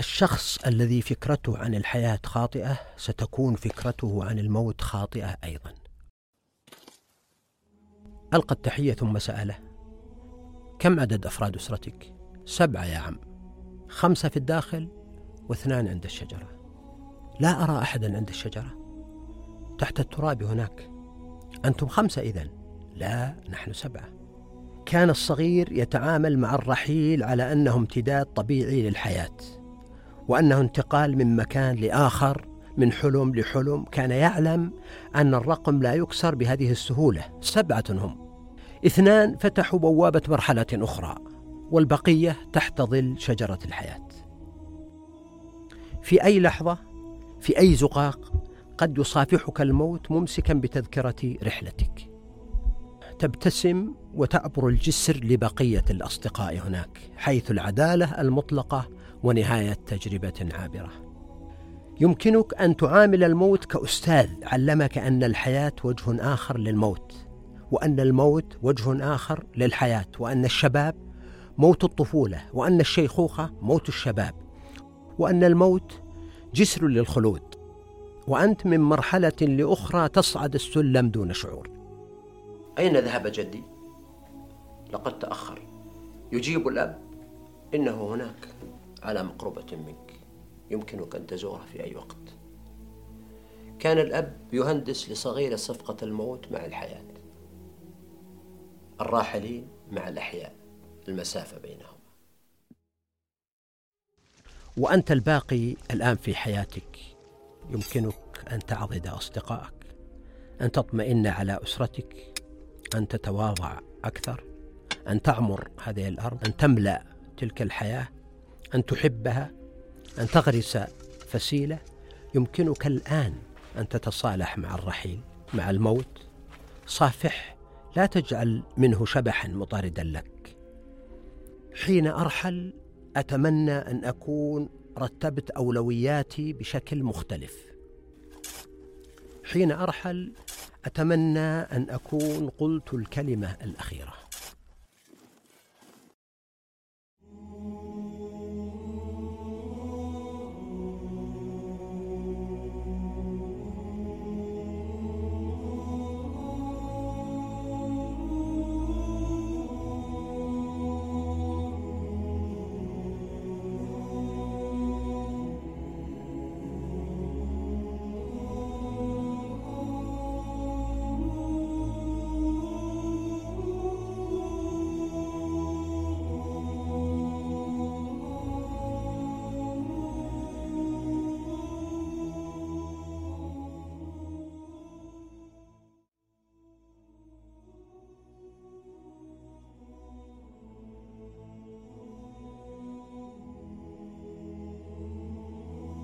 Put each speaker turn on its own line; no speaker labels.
الشخص الذي فكرته عن الحياة خاطئة ستكون فكرته عن الموت خاطئة أيضا. ألقى التحية ثم سأله كم عدد أفراد أسرتك؟ سبعة يا عم. خمسة في الداخل واثنان عند الشجرة. لا أرى أحدا عند الشجرة. تحت التراب هناك. أنتم خمسة إذن لا نحن سبعة. كان الصغير يتعامل مع الرحيل على أنه امتداد طبيعي للحياة. وأنه انتقال من مكان لآخر من حلم لحلم كان يعلم أن الرقم لا يكسر بهذه السهولة. سبعة هم. اثنان فتحوا بوابة مرحلة أخرى والبقية تحت ظل شجرة الحياة. في أي لحظة في أي زقاق قد يصافحك الموت ممسكا بتذكرة رحلتك. تبتسم وتعبر الجسر لبقية الأصدقاء هناك حيث العدالة المطلقة ونهاية تجربة عابرة. يمكنك أن تعامل الموت كأستاذ علمك أن الحياة وجه آخر للموت وأن الموت وجه آخر للحياة وأن الشباب موت الطفولة وأن الشيخوخة موت الشباب وأن الموت جسر للخلود وأنت من مرحلة لأخرى تصعد السلم دون شعور. أين ذهب جدي؟ لقد تأخر. يجيب الأب. إنه هناك. على مقربة منك يمكنك أن تزوره في أي وقت. كان الأب يهندس لصغير صفقة الموت مع الحياة الراحلين مع الأحياء المسافة بينهم وأنت الباقي الآن في حياتك يمكنك أن تعضد أصدقائك أن تطمئن على أسرتك أن تتواضع أكثر أن تعمر هذه الأرض أن تملأ تلك الحياة. أن تحبها أن تغرس فسيلة يمكنك الآن أن تتصالح مع الرحيل مع الموت. صافح لا تجعل منه شبحا مطاردا لك. حين أرحل أتمنى أن أكون رتبت أولوياتي بشكل مختلف. حين أرحل أتمنى أن أكون قلت الكلمة الأخيرة.